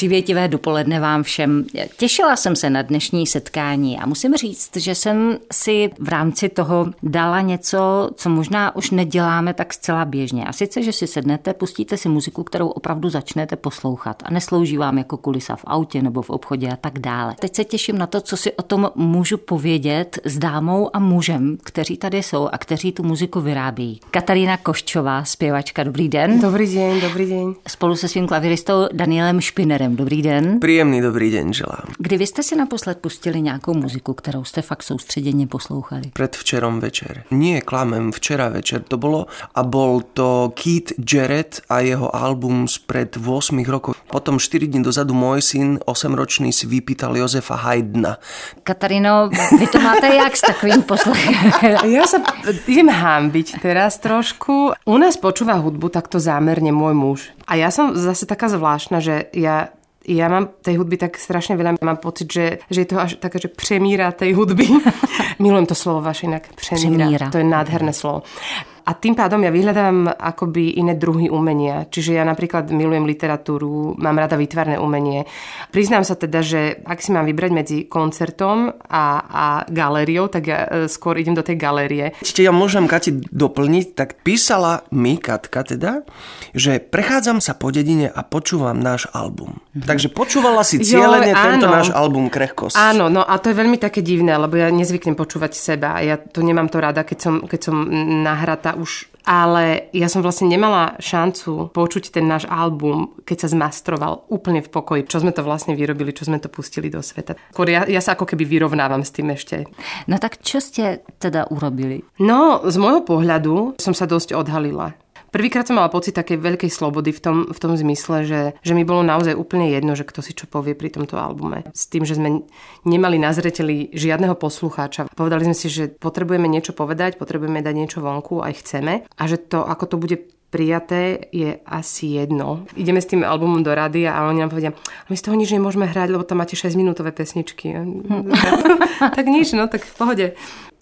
Přívětivé dopoledne vám všem. Těšila jsem se na dnešní setkání a musím říct, že jsem si v rámci toho dala něco, co možná už neděláme tak zcela běžně. A sice, že si sednete, pustíte si muziku, kterou opravdu začnete poslouchat a neslouží vám jako kulisa v autě nebo v obchodě a tak dále. Teď se těším na to, co si o tom můžu povědět s dámou a mužem, kteří tady jsou a kteří tu muziku vyrábí. Katarína Koščová, zpěvačka, dobrý den. Dobrý den, dobrý den. Spolu se svým klaviristou Danielem Špinerem Markem. Dobrý den. Příjemný dobrý den želám. Kdy vy jste si naposled pustili nějakou muziku, kterou jste fakt soustředěně poslouchali? Před včerom večer. Nie klamem, včera večer to bylo a bol to Keith Jarrett a jeho album z pred 8 rokov. Potom 4 dní dozadu môj syn, 8-ročný, si vypýtal Josefa Haydna. Katarino, vy to máte jak s takovým poslechem? ja sa idem hámbiť teraz trošku. U nás počúva hudbu takto zámerne môj muž. A ja som zase taká zvláštna, že ja ja mám tej hudby tak strašne veľa. Mám pocit, že, že je to až také, že přemíra tej hudby. Milujem to slovo vaše inak. Přemíra. přemíra. To je nádherné slovo. A tým pádom ja vyhľadám akoby iné druhy umenia. Čiže ja napríklad milujem literatúru, mám rada výtvarné umenie. Priznám sa teda, že ak si mám vybrať medzi koncertom a, a galériou, tak ja e, skôr idem do tej galérie. Čiže ja môžem Kati doplniť, tak písala mi Katka teda, že prechádzam sa po dedine a počúvam náš album. Mm-hmm. Takže počúvala si cieľene tento náš album Krehkosť. Áno, no a to je veľmi také divné, lebo ja nezvyknem počúvať seba. Ja to nemám to rada, keď som, keď som nahratá už ale ja som vlastne nemala šancu počuť ten náš album, keď sa zmastroval úplne v pokoji, čo sme to vlastne vyrobili, čo sme to pustili do sveta. Skôr ja, ja sa ako keby vyrovnávam s tým ešte. No tak čo ste teda urobili? No, z môjho pohľadu som sa dosť odhalila. Prvýkrát som mala pocit takej veľkej slobody v tom, v tom zmysle, že, že mi bolo naozaj úplne jedno, že kto si čo povie pri tomto albume. S tým, že sme nemali na zreteli žiadneho poslucháča. Povedali sme si, že potrebujeme niečo povedať, potrebujeme dať niečo vonku, aj chceme. A že to, ako to bude prijaté je asi jedno. Ideme s tým albumom do rady a oni nám povedia, my z toho nič nemôžeme hrať, lebo tam máte 6 minútové pesničky. tak nič, no tak v pohode.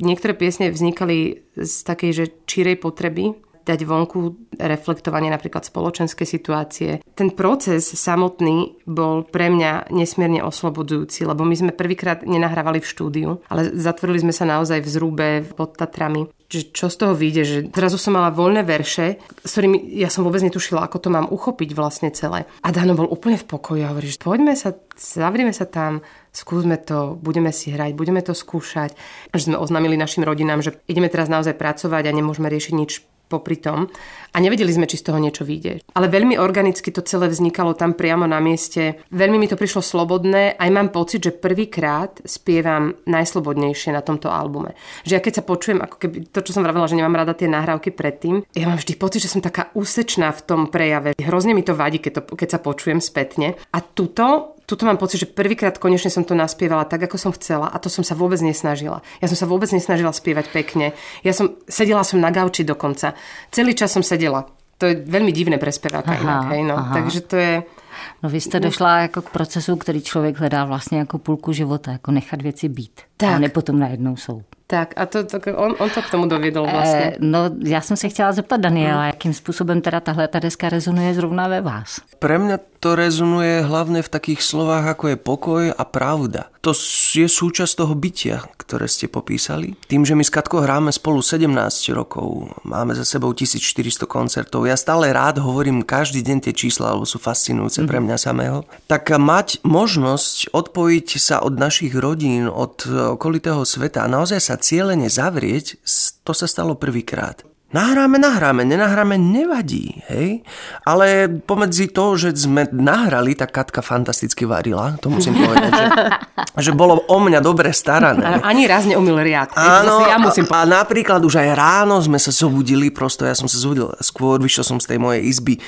Niektoré piesne vznikali z takej, že čírej potreby, dať vonku reflektovanie napríklad spoločenské situácie. Ten proces samotný bol pre mňa nesmierne oslobodzujúci, lebo my sme prvýkrát nenahrávali v štúdiu, ale zatvorili sme sa naozaj v zrúbe pod Tatrami že čo z toho vyjde, že zrazu som mala voľné verše, s ktorými ja som vôbec netušila, ako to mám uchopiť vlastne celé. A Dano bol úplne v pokoji a hovorí, že poďme sa, zavrieme sa tam, skúsme to, budeme si hrať, budeme to skúšať. Že sme oznámili našim rodinám, že ideme teraz naozaj pracovať a nemôžeme riešiť nič popri tom a nevedeli sme, či z toho niečo vyjde. Ale veľmi organicky to celé vznikalo tam priamo na mieste. Veľmi mi to prišlo slobodné, aj mám pocit, že prvýkrát spievam najslobodnejšie na tomto albume. Že ja keď sa počujem, ako keby to, čo som vravela, že nemám rada tie nahrávky predtým, ja mám vždy pocit, že som taká úsečná v tom prejave. Hrozne mi to vadí, keď, to, keď sa počujem spätne. A tuto tuto mám pocit, že prvýkrát konečne som to naspievala tak, ako som chcela a to som sa vôbec nesnažila. Ja som sa vôbec nesnažila spievať pekne. Ja som, sedela som na gauči dokonca. Celý čas som sedela. To je veľmi divné pre speváka aha, inak. Hej, no. Takže to je... No vy jste došla jako k procesu, který člověk hledá vlastně jako půlku života, jako nechat věci být. Tak. A ne potom najednou jsou. Tak a to, to, on, on to k tomu dovedl vlastně. E, no já jsem se chtěla zeptat Daniela, hmm. jakým způsobem teda tahle ta deska rezonuje zrovna ve vás? Pre mňa to rezonuje hlavne v takých slovách ako je pokoj a pravda. To je súčasť toho bytia, ktoré ste popísali. Tým, že my s Katkou hráme spolu 17 rokov, máme za sebou 1400 koncertov, ja stále rád hovorím každý deň tie čísla, lebo sú fascinujúce mm-hmm. pre mňa samého, tak mať možnosť odpojiť sa od našich rodín, od okolitého sveta a naozaj sa cieľene zavrieť, to sa stalo prvýkrát. Nahráme, nahráme, nenahráme, nevadí, hej? Ale pomedzi to, že sme nahrali, tak Katka fantasticky varila, to musím povedať, že, že bolo o mňa dobre starané. Ani raz neumil riad. Áno, ja musím a, a napríklad už aj ráno sme sa zobudili, prosto ja som sa zobudil skôr, vyšiel som z tej mojej izby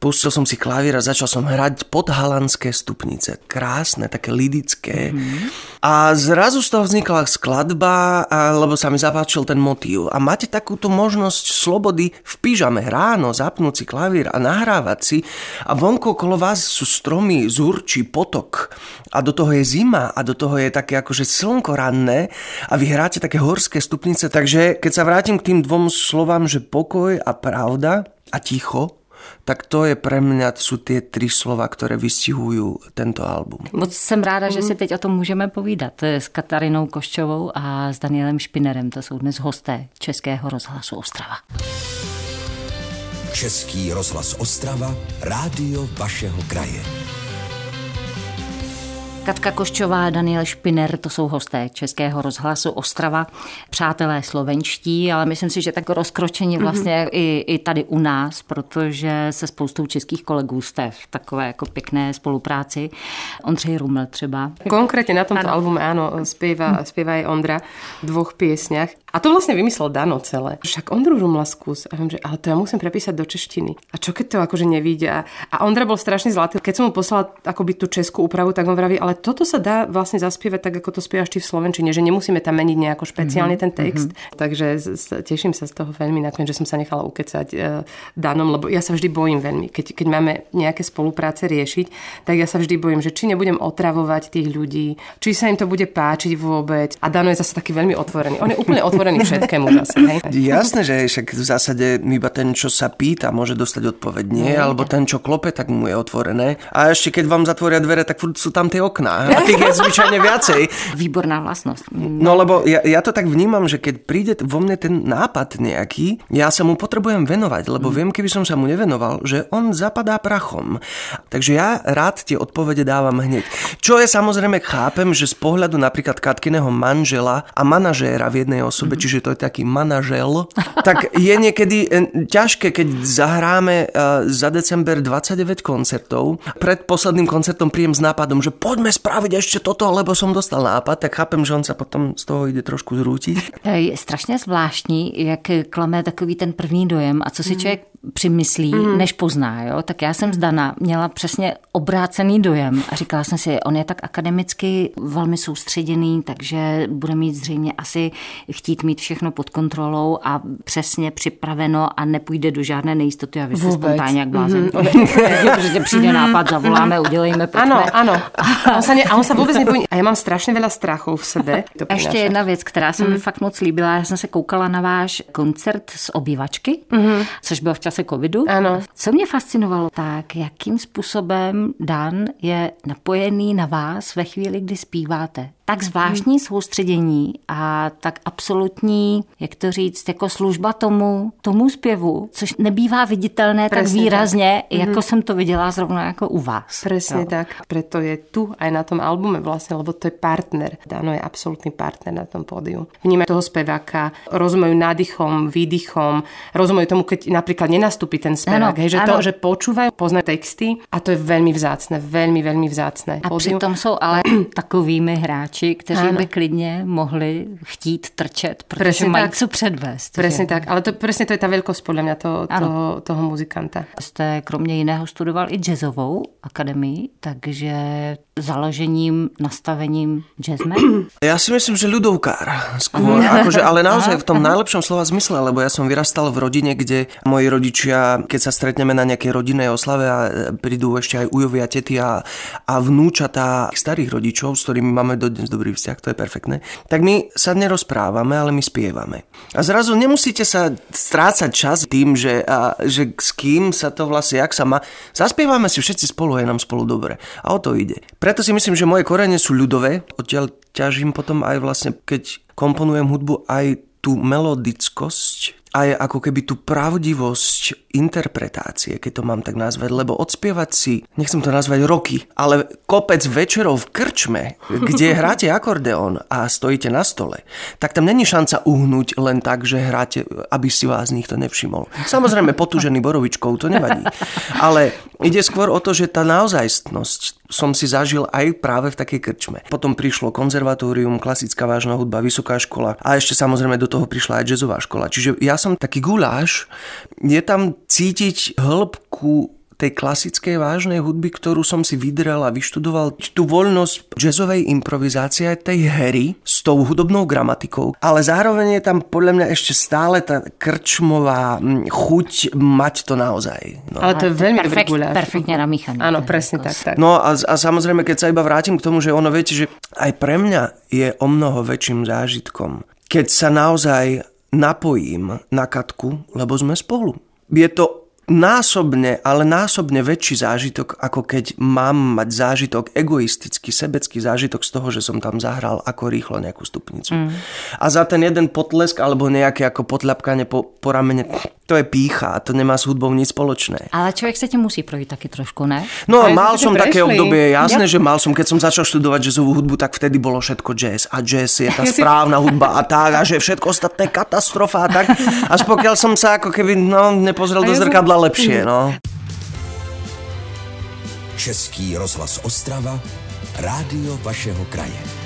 Pustil som si klavír a začal som hrať podhalanské stupnice. Krásne, také lidické. Mm-hmm. A zrazu z toho vznikla skladba, lebo sa mi zapáčil ten motív. A máte takúto možnosť slobody v pyžame ráno zapnúť si klavír a nahrávať si a vonko okolo vás sú stromy, zúrči, potok a do toho je zima a do toho je také akože slnko ranné a vy hráte také horské stupnice. Takže keď sa vrátim k tým dvom slovám, že pokoj a pravda a ticho, tak to je pre mňa, sú tie tri slova, které vystihují tento album. Moc jsem ráda, že si teď o tom můžeme povídat s Katarinou Koščovou a s Danielem Špinerem. To jsou dnes hosté Českého rozhlasu Ostrava. Český rozhlas Ostrava, rádio vašeho kraje. Katka Koščová, Daniel Špiner, to jsou hosté Českého rozhlasu Ostrava, přátelé slovenští, ale myslím si, že tak rozkročení mhm. vlastně mm-hmm. i, i tady u nás, protože se spoustou českých kolegů jste v takové jako pěkné spolupráci. Ondřej Rumel třeba. Konkrétně na tomto ano. albume, áno, spieva, spieva aj Ondra v dvoch piesňach. A to vlastne vymyslel Dano celé. Však Ondru Rumla skús. A viem, že ale to ja musím prepísať do češtiny. A čo keď to akože nevíde? A Ondra bol strašne zlatý. Keď som mu poslala akoby tú českú úpravu, tak on vraví, ale toto sa dá vlastne zaspievať tak, ako to spievaš ty v Slovenčine, že nemusíme tam meniť nejako špeciálne mm-hmm. ten text. Mm-hmm. Takže teším sa z toho veľmi nakoniec, že som sa nechala ukecať uh, Danom, lebo ja sa vždy bojím veľmi. Keď, keď máme nejaké spolupráce riešiť, tak ja sa vždy bojím, že či nebudem otravovať tých ľudí, či sa im to bude páčiť vôbec. A Dano je zase taký veľmi otvorený. On je úplne otvorený všetkému zase. Hej? Jasné, že však v zásade iba ten, čo sa pýta, môže dostať odpoveď nie, alebo ten, čo klope, tak mu je otvorené. A ešte keď vám zatvoria dvere, tak sú tam tie okná. A tých je zvyčajne viacej. Výborná vlastnosť. No lebo ja, ja to tak vnímam, že keď príde vo mne ten nápad nejaký, ja sa mu potrebujem venovať, lebo mm. viem, keby som sa mu nevenoval, že on zapadá prachom. Takže ja rád tie odpovede dávam hneď. Čo je samozrejme chápem, že z pohľadu napríklad Katkiného manžela a manažéra v jednej osobe sebe, čiže to je taký manažel, tak je niekedy eh, ťažké, keď zahráme eh, za december 29 koncertov. Pred posledným koncertom príjem s nápadom, že poďme spraviť ešte toto, lebo som dostal nápad, tak chápem, že on sa potom z toho ide trošku zrútiť. Je strašně zvláštní, jak klame takový ten první dojem a co si mhm. člověk přimyslí, mm. než pozná. Jo? Tak já jsem zdana měla přesně obrácený dojem a říkala jsem si, on je tak akademicky velmi soustředěný, takže bude mít zřejmě asi chtít mít všechno pod kontrolou a přesně připraveno a nepůjde do žádné nejistoty a vy jste spontánně jak blázen. Mm-hmm. že přijde nápad, zavoláme, udělejme, pojďme. Ano, ano. A on sa, ne, a on sa vůbec nebojí. A já mám strašně veľa strachů v sebe. To Ještě jedna věc, která se mm. mi fakt moc líbila. Já jsem se koukala na váš koncert z obývačky, mm. což byl v čase covidu. Ano. Co mě fascinovalo, tak jakým způsobem Dan je napojený na vás ve chvíli, kdy zpíváte tak zvláštní soustředění a tak absolutní, jak to říct, jako služba tomu, tomu zpěvu, což nebývá viditelné Presne tak výrazně, tak. jako mm-hmm. jsem to viděla zrovna jako u vás. Presne jo. tak. Preto je tu aj na tom albume vlastne, lebo to je partner. Dano je absolútny partner na tom pódiu. Vníma toho speváka, rozumejú nádychom, výdychom, rozumejú tomu, keď napríklad nenastúpi ten spevák, hej, že ano. to, že počúvajú, poznajú texty a to je veľmi vzácne, veľmi, veľmi vzácne. A pódium. přitom jsou ale takovými hráči, hráči, kteří ano. by klidně mohli chtít trčet, protože presne mají tak. co předvést. Presne že? tak, ale to, presne to je ta veľkosť podľa mňa toho, toho, toho muzikanta. Jste kromě jiného studoval i jazzovou akademii, takže založením, nastavením jazzme? Ja si myslím, že ľudovkár skôr, akože, ale naozaj v tom najlepšom slova zmysle, lebo ja som vyrastal v rodine, kde moji rodičia, keď sa stretneme na nejakej rodinnej oslave a prídu ešte aj ujovia, tety a, a vnúčatá starých rodičov, s ktorými máme dodnes dobrý vzťah, to je perfektné, tak my sa nerozprávame, ale my spievame. A zrazu nemusíte sa strácať čas tým, že, a, že s kým sa to vlastne, jak sa má. Zaspievame si všetci spolu, je nám spolu dobre. A o to ide. Preto si myslím, že moje korene sú ľudové, odtiaľ ťažím potom aj vlastne, keď komponujem hudbu, aj tú melodickosť, aj ako keby tú pravdivosť interpretácie, keď to mám tak nazvať, lebo odspievať si, nechcem to nazvať roky, ale kopec večerov v krčme, kde hráte akordeón a stojíte na stole, tak tam není šanca uhnúť len tak, že hráte, aby si vás nikto nevšimol. Samozrejme, potúžený borovičkou, to nevadí. Ale ide skôr o to, že tá naozajstnosť som si zažil aj práve v takej krčme. Potom prišlo konzervatórium, klasická vážna hudba, vysoká škola a ešte samozrejme do toho prišla aj jazzová škola. Čiže ja som taký guláš, je tam cítiť hĺbku tej klasickej vážnej hudby, ktorú som si vydrel a vyštudoval, tú voľnosť jazzovej improvizácie tej hry s tou hudobnou gramatikou, ale zároveň je tam podľa mňa ešte stále tá krčmová chuť mať to naozaj. No. Ale to je veľmi Perfekt, dobrý Perfektne namíchané. Áno, presne tak, tak. No a, a samozrejme, keď sa iba vrátim k tomu, že ono viete, že aj pre mňa je o mnoho väčším zážitkom, keď sa naozaj napojím na Katku, lebo sme spolu. Je to násobne, ale násobne väčší zážitok, ako keď mám mať zážitok, egoistický, sebecký zážitok z toho, že som tam zahral ako rýchlo nejakú stupnicu. Mm. A za ten jeden potlesk alebo nejaké ako potľapkanie po, po ramene, to je pícha, to nemá s hudbou nič spoločné. Ale človek sa ti musí projít taky trošku, ne? No a mal som také obdobie, jasné, ja. že mal som, keď som začal študovať jazzovú hudbu, tak vtedy bolo všetko jazz a jazz je tá správna hudba a tak a že všetko ostatné katastrofa a tak. Až pokiaľ som sa ako keby no, nepozrel do zrkadla lepšie, no. Český rozhlas Ostrava, rádio vašeho kraje.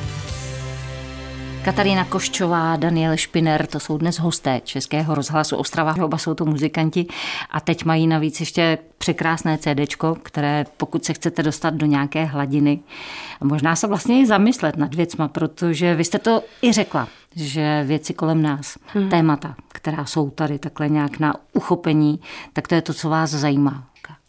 Katarína Koščová, Daniel Špiner, to jsou dnes hosté Českého rozhlasu Ostrava, oba jsou to muzikanti a teď mají navíc ještě překrásné CD, které pokud se chcete dostat do nějaké hladiny, možná se vlastně i zamyslet nad věcma, protože vy jste to i řekla, že věci kolem nás, hmm. témata, která jsou tady takhle nějak na uchopení, tak to je to, co vás zajímá.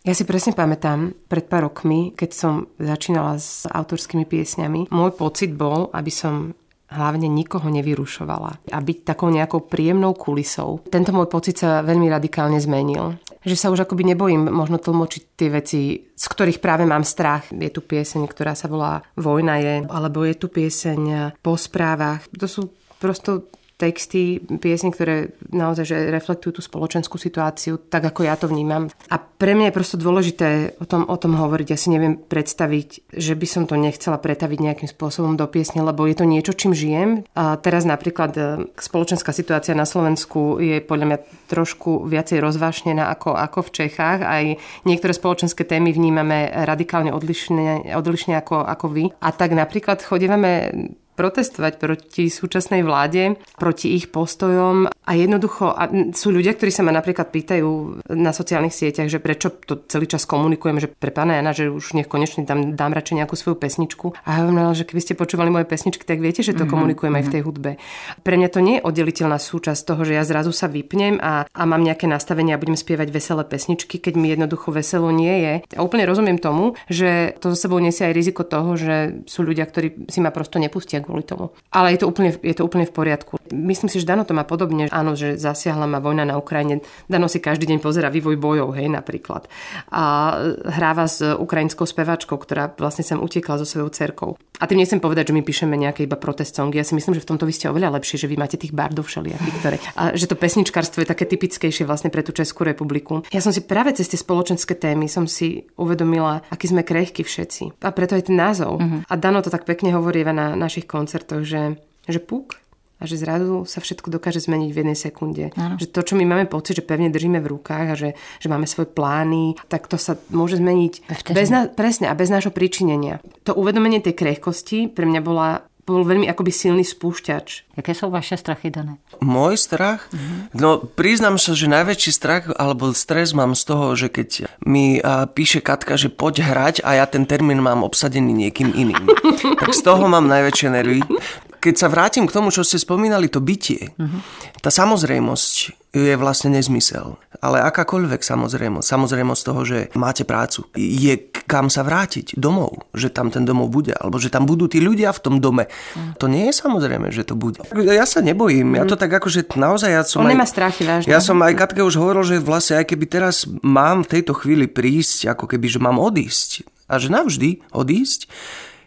Ja si presne pamätám, pred pár rokmi, keď som začínala s autorskými piesňami, môj pocit bol, aby som hlavne nikoho nevyrušovala a byť takou nejakou príjemnou kulisou. Tento môj pocit sa veľmi radikálne zmenil. Že sa už akoby nebojím možno tlmočiť tie veci, z ktorých práve mám strach. Je tu pieseň, ktorá sa volá Vojna je, alebo je tu pieseň Po správach. To sú prosto texty, piesne, ktoré naozaj že reflektujú tú spoločenskú situáciu, tak ako ja to vnímam. A pre mňa je prosto dôležité o tom, o tom hovoriť. Ja si neviem predstaviť, že by som to nechcela pretaviť nejakým spôsobom do piesne, lebo je to niečo, čím žijem. A teraz napríklad e, spoločenská situácia na Slovensku je podľa mňa trošku viacej rozvášnená ako, ako v Čechách. Aj niektoré spoločenské témy vnímame radikálne odlišne, odlišne ako, ako vy. A tak napríklad chodívame protestovať proti súčasnej vláde, proti ich postojom a jednoducho a sú ľudia, ktorí sa ma napríklad pýtajú na sociálnych sieťach, že prečo to celý čas komunikujem, že pre pána Jana, že už nech konečne dám, dám radšej nejakú svoju pesničku. A ja hovorím, že keby ste počúvali moje pesničky, tak viete, že to mm-hmm. komunikujem aj v tej mhm. hudbe. Pre mňa to nie je oddeliteľná súčasť toho, že ja zrazu sa vypnem a, a mám nejaké nastavenie a budem spievať veselé pesničky, keď mi jednoducho veselo nie je. A úplne rozumiem tomu, že to so sebou nesie aj riziko toho, že sú ľudia, ktorí si ma prosto nepustia kvôli tomu. Ale je to úplne, je to úplne v poriadku. Myslím si, že Dano to má podobne. Áno, že zasiahla ma vojna na Ukrajine. Dano si každý deň pozera vývoj bojov, hej, napríklad. A hráva s ukrajinskou spevačkou, ktorá vlastne sem utiekla so svojou cerkou. A tým nechcem povedať, že my píšeme nejaké iba protest songy. Ja si myslím, že v tomto vy ste oveľa lepšie, že vy máte tých bardov všelijakých, ktoré... A že to pesničkarstvo je také typickejšie vlastne pre tú Českú republiku. Ja som si práve cez tie spoločenské témy som si uvedomila, aký sme krehky všetci. A preto aj ten názov. Uh-huh. A Dano to tak pekne hovorí na našich koncertoch, že, že puk a že zrazu sa všetko dokáže zmeniť v jednej sekunde. Ano. Že to, čo my máme pocit, že pevne držíme v rukách a že, že máme svoje plány, tak to sa môže zmeniť bez na, presne a bez nášho príčinenia. To uvedomenie tej krehkosti pre mňa bola bol veľmi akoby silný spúšťač. Jaké sú vaše strachy, Dané? Môj strach? Mm-hmm. No priznám sa, že najväčší strach alebo stres mám z toho, že keď mi a, píše Katka, že poď hrať a ja ten termín mám obsadený niekým iným. tak z toho mám najväčšie nervy keď sa vrátim k tomu, čo ste spomínali, to bytie, uh-huh. tá samozrejmosť je vlastne nezmysel. Ale akákoľvek samozrejmosť, samozrejmosť toho, že máte prácu, je kam sa vrátiť domov, že tam ten domov bude, alebo že tam budú tí ľudia v tom dome. Uh-huh. To nie je samozrejme, že to bude. Ja sa nebojím, uh-huh. ja to tak že naozaj ja som... On aj, nemá strachy, vážne. Ja som aj Katke už hovoril, že vlastne aj keby teraz mám v tejto chvíli prísť, ako keby, že mám odísť, a že navždy odísť,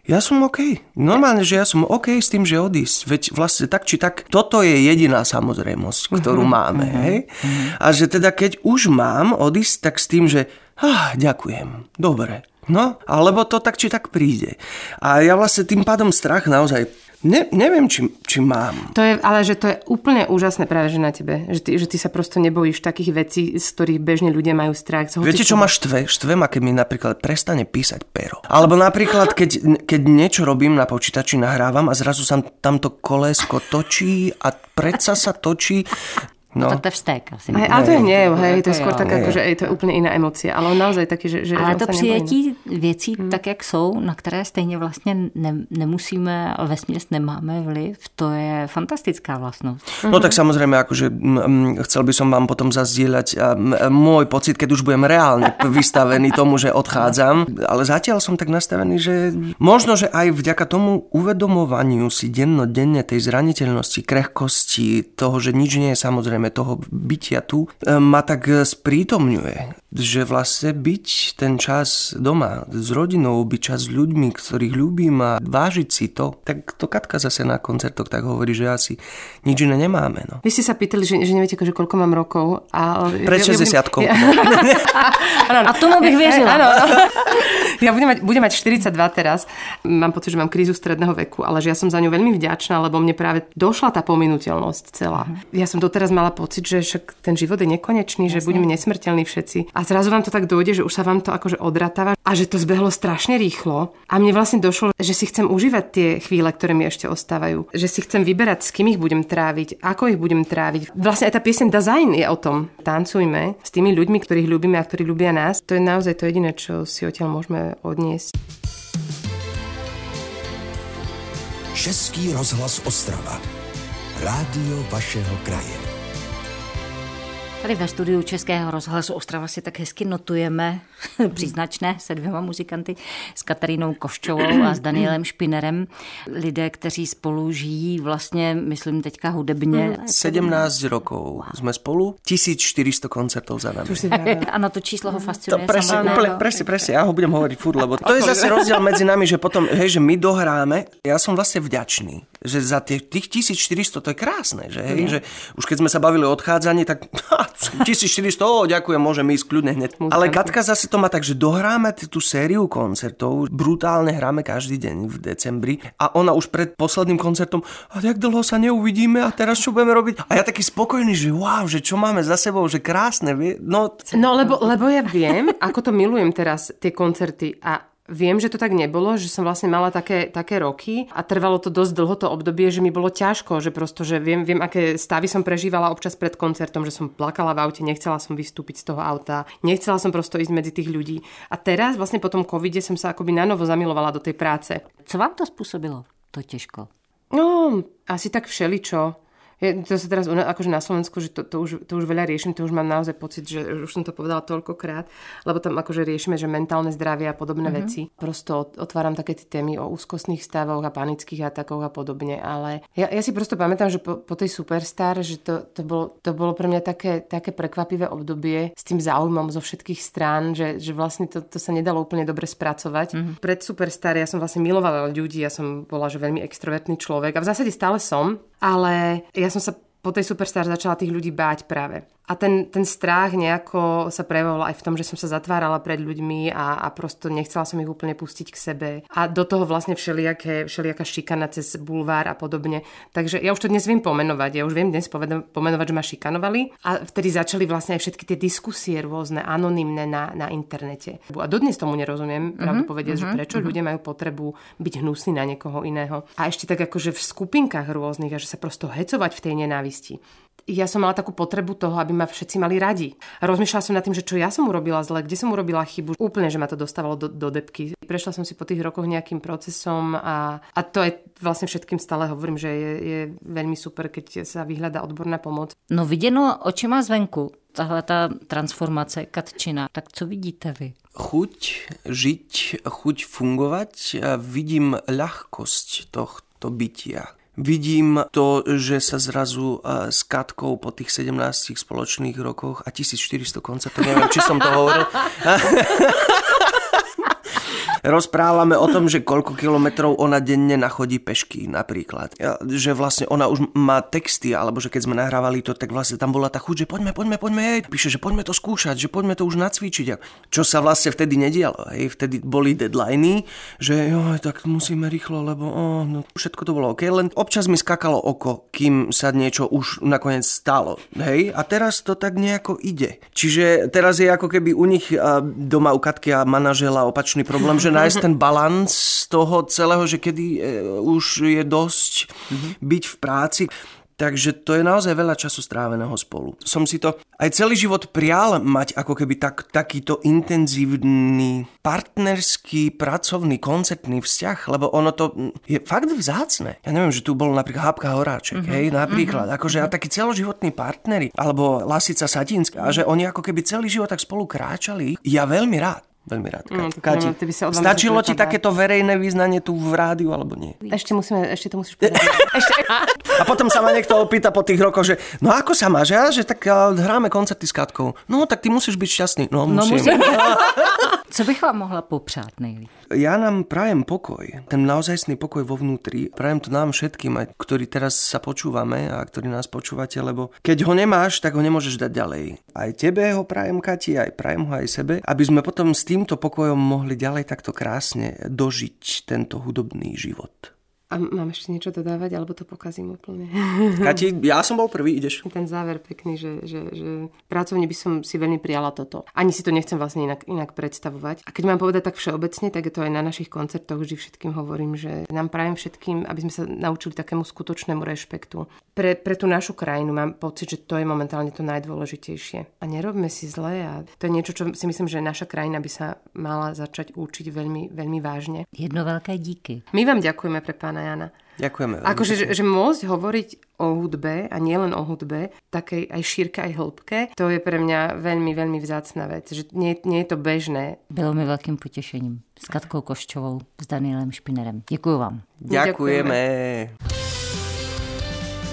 ja som OK. Normálne, že ja som OK s tým, že odísť. Veď vlastne tak či tak, toto je jediná samozrejmosť, ktorú uh-huh, máme. Uh-huh, hej? Uh-huh. A že teda keď už mám odísť, tak s tým, že ah, ďakujem, dobre. No, alebo to tak či tak príde. A ja vlastne tým pádom strach naozaj Ne, neviem, či, či mám. To je, ale že to je úplne úžasné práve že na tebe. Že ty, že ty sa prosto nebojíš takých vecí, z ktorých bežne ľudia majú strach. Viete, čo ma štve? Štve ma, keď mi napríklad prestane písať pero. Alebo napríklad, keď, keď niečo robím na počítači, nahrávam a zrazu sa tamto kolesko točí a predsa sa točí No, to je vztek asi. Aj, ale to je hnev, hej, to je skôr tak, ako, že to je úplně iná emoce, ale on naozaj taky, že... že ale to přijetí věcí hmm. tak, jak jsou, na které stejně vlastně ne, nemusíme, ale vesměs nemáme vliv, to je fantastická vlastnost. No tak samozrejme, akože chcel by som vám potom zazdieľať môj pocit, keď už budem reálne vystavený tomu, že odchádzam, ale zatiaľ som tak nastavený, že možno, že aj vďaka tomu uvedomovaniu si dennodenne tej zraniteľnosti, krehkosti, toho, že nič nie je samozrejme samozrejme toho bytia tu, e, ma tak sprítomňuje, že vlastne byť ten čas doma s rodinou, byť čas s ľuďmi, ktorých ľúbim a vážiť si to, tak to Katka zase na koncertoch tak hovorí, že asi nič iné nemáme. No. Vy ste sa pýtali, že, že neviete, že koľko mám rokov. A... Pred 60 ja, ja, A tomu bych věřila. Ano, Ja budem mať, budem mať 42 teraz. Mám pocit, že mám krízu stredného veku, ale že ja som za ňu veľmi vďačná, lebo mne práve došla tá pominuteľnosť celá. Ja som doteraz mala pocit, že však ten život je nekonečný, Jasne. že budeme nesmrteľní všetci. A zrazu vám to tak dojde, že už sa vám to akože odratáva a že to zbehlo strašne rýchlo. A mne vlastne došlo, že si chcem užívať tie chvíle, ktoré mi ešte ostávajú. Že si chcem vyberať, s kým ich budem tráviť, ako ich budem tráviť. Vlastne aj tá pieseň Design je o tom. Tancujme s tými ľuďmi, ktorých ľúbime a ktorí ľúbia nás. To je naozaj to jediné, čo si odtiaľ môžeme odniesť. Český rozhlas Ostrava. Rádio vašeho kraje. Tady ve studiu Českého rozhlasu Ostrava si tak hezky notujeme, příznačné, se dvěma muzikanty, s Katarínou Koščovou a s Danielem Špinerem. Lidé, kteří spolu žijí vlastně, myslím teďka hudebně. 17 rokov wow. jsme spolu, 1400 koncertov za nami. ano, to číslo ho fascinuje. To presne, úplne, presne, presne, ja ho budem hovoriť furt, lebo to je zase rozdiel medzi nami, že potom, hej, že my dohráme, ja som vlastne vďačný, že za tých, tých 1400 to je krásne, že, hej, mm. že už keď sme sa bavili o odchádzaní, tak ha, 1400, oh, ďakujem, môžem ísť kľudne hneď. Ale Katka zase to má tak, že dohráme tú sériu koncertov, brutálne hráme každý deň v decembri a ona už pred posledným koncertom, a jak dlho sa neuvidíme a teraz čo budeme robiť? A ja taký spokojný, že wow, že čo máme za sebou, že krásne. No, no lebo, lebo ja viem, ako to milujem teraz, tie koncerty a Viem, že to tak nebolo, že som vlastne mala také, také roky a trvalo to dosť dlho to obdobie, že mi bolo ťažko, že prosto, že viem, viem, aké stavy som prežívala občas pred koncertom, že som plakala v aute, nechcela som vystúpiť z toho auta, nechcela som prosto ísť medzi tých ľudí. A teraz vlastne po tom covide som sa akoby nanovo zamilovala do tej práce. Co vám to spôsobilo, to ťažko? No, asi tak všeličo. Je, to sa teraz akože na Slovensku, že to, to, už, to už veľa riešim, to už mám naozaj pocit, že už som to povedala toľkokrát, lebo tam akože riešime, že mentálne zdravie a podobné mm-hmm. veci. Prosto otváram také tie témy o úzkostných stavoch a panických atakoch a podobne, ale ja, ja si prosto pamätám, že po, po tej Superstar, že to, to, bolo, to bolo pre mňa také, také prekvapivé obdobie s tým záujmom zo všetkých strán, že, že vlastne to, to sa nedalo úplne dobre spracovať. Mm-hmm. Pred Superstar ja som vlastne milovala ľudí, ja som bola že veľmi extrovertný človek a v zásade stále som, ale ja som sa po tej Superstar začala tých ľudí báť práve. A ten, ten strach nejako sa prejavoval aj v tom, že som sa zatvárala pred ľuďmi a, a prosto nechcela som ich úplne pustiť k sebe. A do toho vlastne všelijaké, všelijaká šikana cez bulvár a podobne. Takže ja už to dnes viem pomenovať. Ja už viem dnes pomenovať, že ma šikanovali. A vtedy začali vlastne aj všetky tie diskusie rôzne, anonymné na, na internete. A dodnes tomu nerozumiem, mm-hmm, pravdu povedať, mm-hmm, že mhm, prečo mm-hmm. ľudia majú potrebu byť hnusní na niekoho iného. A ešte tak akože v skupinkách rôznych a že sa prosto hecovať v tej nenávisti ja som mala takú potrebu toho, aby ma všetci mali radi. Rozmýšľala som nad tým, že čo ja som urobila zle, kde som urobila chybu. Úplne, že ma to dostávalo do, do depky. Prešla som si po tých rokoch nejakým procesom a, a to aj vlastne všetkým stále hovorím, že je, je veľmi super, keď sa vyhľadá odborná pomoc. No viděno očima zvenku, tahle ta transformace Katčina, tak co vidíte vy? Chuť žiť, chuť fungovať a vidím ľahkosť tohto bytia Vidím to, že sa zrazu s Katkou po tých 17 spoločných rokoch a 1400 koncertov, neviem, či som to hovoril, rozprávame o tom, že koľko kilometrov ona denne nachodí pešky napríklad. Že vlastne ona už má texty, alebo že keď sme nahrávali to, tak vlastne tam bola tá chuť, že poďme, poďme, poďme, hej. Píše, že poďme to skúšať, že poďme to už nacvičiť. Čo sa vlastne vtedy nedialo, hej. Vtedy boli deadliny, že jo, tak musíme rýchlo, lebo oh, no, všetko to bolo OK. Len občas mi skakalo oko, kým sa niečo už nakoniec stalo, hej. A teraz to tak nejako ide. Čiže teraz je ako keby u nich doma u Katky a manažela opačný problém, že nájsť ten balans toho celého, že kedy e, už je dosť mm-hmm. byť v práci. Takže to je naozaj veľa času stráveného spolu. Som si to aj celý život prial mať ako keby tak, takýto intenzívny partnerský, pracovný, koncertný vzťah, lebo ono to je fakt vzácne. Ja neviem, že tu bol napríklad Hápka Horáček, mm-hmm. hej, napríklad, mm-hmm. akože a takí celoživotní partnery, alebo Lasica Satinská, a že oni ako keby celý život tak spolu kráčali. Ja veľmi rád. Veľmi rád. No, Kati, ty by sa stačilo ti takéto verejné význanie tu v rádiu, alebo nie? Ešte musíme, ešte to musíš povedať. ešte. A potom sa ma niekto opýta po tých rokoch, že no ako sa máš? Ja, že tak hráme koncerty s Katkou. No tak ty musíš byť šťastný. No, no musím. musím. Co bych vám mohla popřát nejvíc? Ja nám prajem pokoj, ten naozajstný pokoj vo vnútri. Prajem to nám všetkým, aj ktorí teraz sa počúvame a ktorí nás počúvate, lebo keď ho nemáš, tak ho nemôžeš dať ďalej. Aj tebe ho prajem, Kati, aj prajem ho aj sebe, aby sme potom s týmto pokojom mohli ďalej takto krásne dožiť tento hudobný život. A mám ešte niečo dodávať, alebo to pokazím úplne? Kati, ja som bol prvý, ideš. Ten záver pekný, že, že, že pracovne by som si veľmi prijala toto. Ani si to nechcem vlastne inak, inak predstavovať. A keď mám povedať tak všeobecne, tak je to aj na našich koncertoch, vždy všetkým hovorím, že nám prajem všetkým, aby sme sa naučili takému skutočnému rešpektu. Pre, pre tú našu krajinu mám pocit, že to je momentálne to najdôležitejšie. A nerobme si zle a to je niečo, čo si myslím, že naša krajina by sa mala začať učiť veľmi, veľmi vážne. Jedno veľké díky. My vám ďakujeme pre pána Jana. Ďakujeme. Akože, že, že môcť hovoriť o hudbe a nielen o hudbe, takej aj šírke, aj hĺbke, to je pre mňa veľmi, veľmi vzácna vec. Že nie, nie je to bežné. Bylo mi veľkým potešením. S Katkou Koščovou, s Danielem Špinerem. Děkuji vám. Ďakujeme.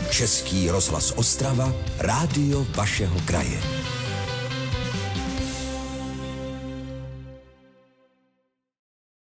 Český rozhlas Ostrava, rádio vašeho kraje.